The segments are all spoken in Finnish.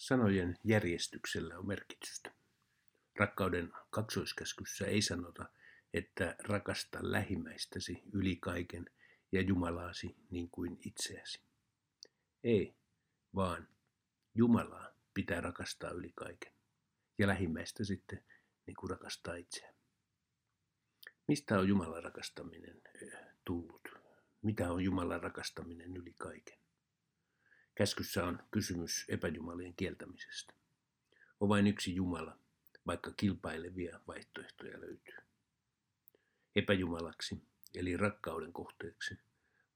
Sanojen järjestyksellä on merkitystä. Rakkauden kaksoiskäskyssä ei sanota, että rakasta lähimmäistäsi yli kaiken ja Jumalaasi niin kuin itseäsi. Ei, vaan Jumalaa pitää rakastaa yli kaiken ja lähimmäistä sitten niin kuin rakastaa itseään. Mistä on Jumalan rakastaminen tullut? Mitä on Jumalan rakastaminen yli kaiken? Käskyssä on kysymys epäjumalien kieltämisestä. On vain yksi Jumala, vaikka kilpailevia vaihtoehtoja löytyy. Epäjumalaksi, eli rakkauden kohteeksi,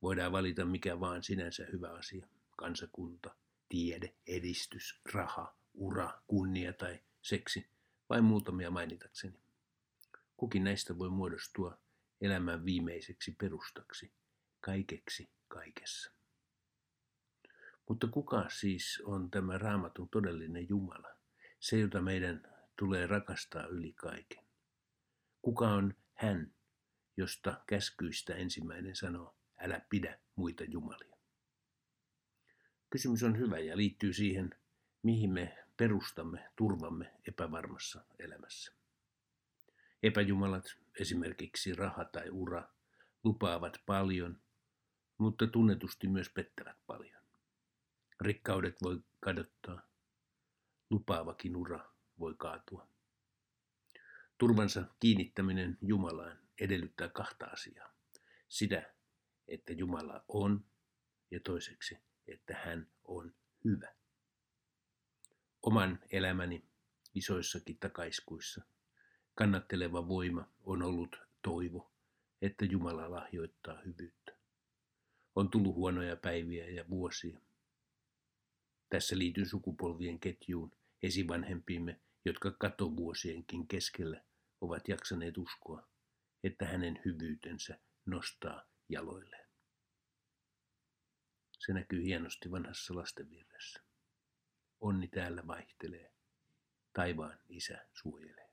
voidaan valita mikä vaan sinänsä hyvä asia. Kansakunta, tiede, edistys, raha, ura, kunnia tai seksi, vain muutamia mainitakseni. Kukin näistä voi muodostua elämän viimeiseksi perustaksi, kaikeksi kaikessa. Mutta kuka siis on tämä raamatun todellinen Jumala, se jota meidän tulee rakastaa yli kaiken? Kuka on hän, josta käskyistä ensimmäinen sanoo, älä pidä muita jumalia? Kysymys on hyvä ja liittyy siihen, mihin me perustamme turvamme epävarmassa elämässä. Epäjumalat, esimerkiksi raha tai ura, lupaavat paljon, mutta tunnetusti myös pettävät paljon. Rikkaudet voi kadottaa, lupaavakin ura voi kaatua. Turvansa kiinnittäminen Jumalaan edellyttää kahta asiaa. Sitä, että Jumala on, ja toiseksi, että hän on hyvä. Oman elämäni isoissakin takaiskuissa kannatteleva voima on ollut toivo, että Jumala lahjoittaa hyvyyttä. On tullut huonoja päiviä ja vuosia. Tässä liityn sukupolvien ketjuun esivanhempiimme, jotka katovuosienkin keskellä ovat jaksaneet uskoa, että hänen hyvyytensä nostaa jaloilleen. Se näkyy hienosti vanhassa lastenvirressä. Onni täällä vaihtelee, taivaan isä suojelee.